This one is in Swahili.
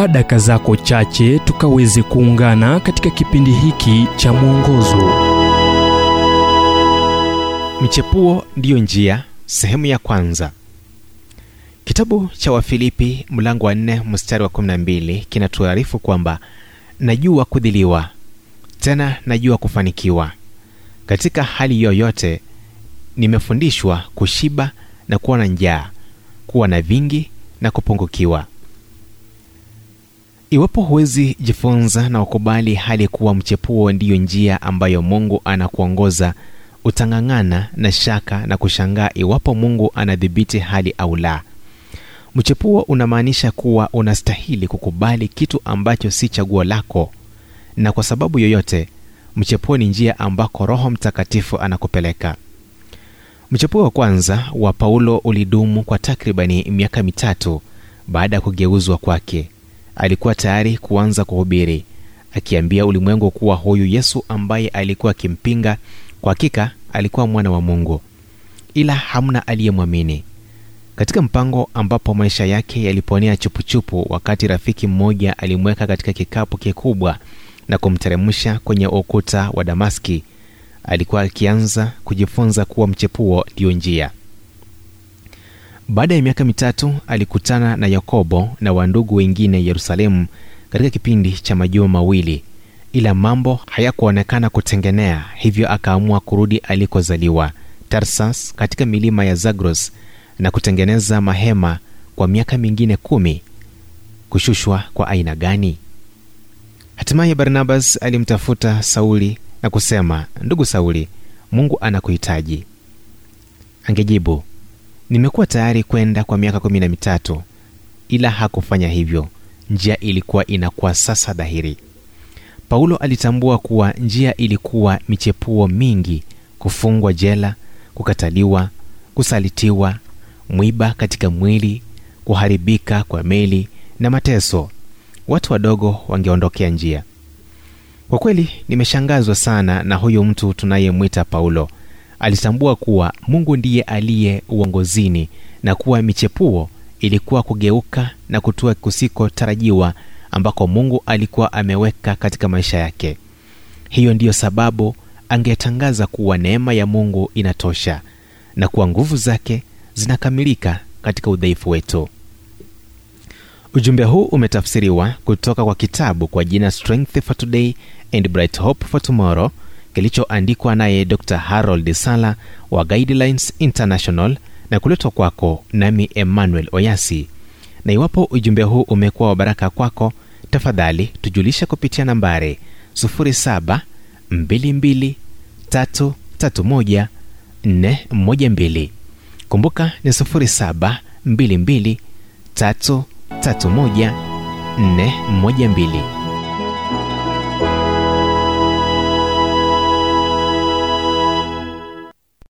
chukua daka zako chache tukaweze kuungana katika kipindi hiki cha mwongozo. Mchepuo ndiyo njia sehemu ya kwanza. Kitabu cha wafilipi mlango wa 4 mstari wa 12 kinatuarifu kwamba najua kudhiliwa tena najua kufanikiwa. Katika hali yoyote nimefundishwa kushiba na kuwa na njaa kuwa na vingi na kupungukiwa iwapo huwezi jifunza na ukubali hali kuwa mchepuo ndiyo njia ambayo mungu anakuongoza. Utang'ang'ana na shaka na kushangaa iwapo mungu anadhibiti hali au la. Mchepuo unamaanisha kuwa unastahili kukubali kitu ambacho si chaguo lako. Na kwa sababu yoyote mchepuo ni njia ambako roho mtakatifu anakupeleka. Mchepuo wa kwanza wa paulo ulidumu kwa takribani miaka mitatu baada ya kugeuzwa kwake alikuwa tayari kuanza kuhubiri akiambia ulimwengu kuwa huyu yesu ambaye alikuwa akimpinga kwa hakika alikuwa mwana wa mungu ila hamna aliyemwamini. Katika mpango ambapo maisha yake yaliponea chupuchupu wakati rafiki mmoja alimweka katika kikapu kikubwa na kumteremsha kwenye ukuta wa damaski alikuwa akianza kujifunza kuwa mchepuo ndiyo njia baada ya miaka mitatu alikutana na yakobo na wandugu wengine yerusalemu katika kipindi cha majuma mawili. Ila mambo hayakuonekana kutengenea hivyo akaamua kurudi alikozaliwa tarsas katika milima ya zagros na kutengeneza mahema kwa miaka mingine kumi. Kushushwa kwa aina gani? Hatimaye barnabas alimtafuta sauli na kusema ndugu sauli mungu anakuhitaji. Angejibu nimekuwa tayari kwenda kwa miaka kumi na mitatu ila hakufanya hivyo. Njia ilikuwa inakuwa sasa dhahiri. Paulo alitambua kuwa njia ilikuwa michepuo mingi kufungwa jela kukataliwa kusalitiwa mwiba katika mwili kuharibika kwa meli na mateso. Watu wadogo wangeondokea njia. Kwa kweli nimeshangazwa sana na huyu mtu tunayemwita paulo alitambua kuwa mungu ndiye aliye uongozini na kuwa michepuo ilikuwa kugeuka na kutua kusikotarajiwa ambako mungu alikuwa ameweka katika maisha yake. Hiyo ndiyo sababu angetangaza kuwa neema ya mungu inatosha na kuwa nguvu zake zinakamilika katika udhaifu wetu. Ujumbe huu umetafsiriwa kutoka kwa kitabu kwa jina strength for today and bright hope for tomorrow kilichoandikwa naye dr harold sala wa guidelines international na kuletwa kwako nami emmanuel oyasi. Na iwapo ujumbe huu umekuwa wa baraka kwako tafadhali tujulishe kupitia nambari 722331412 kumbuka ni 722331412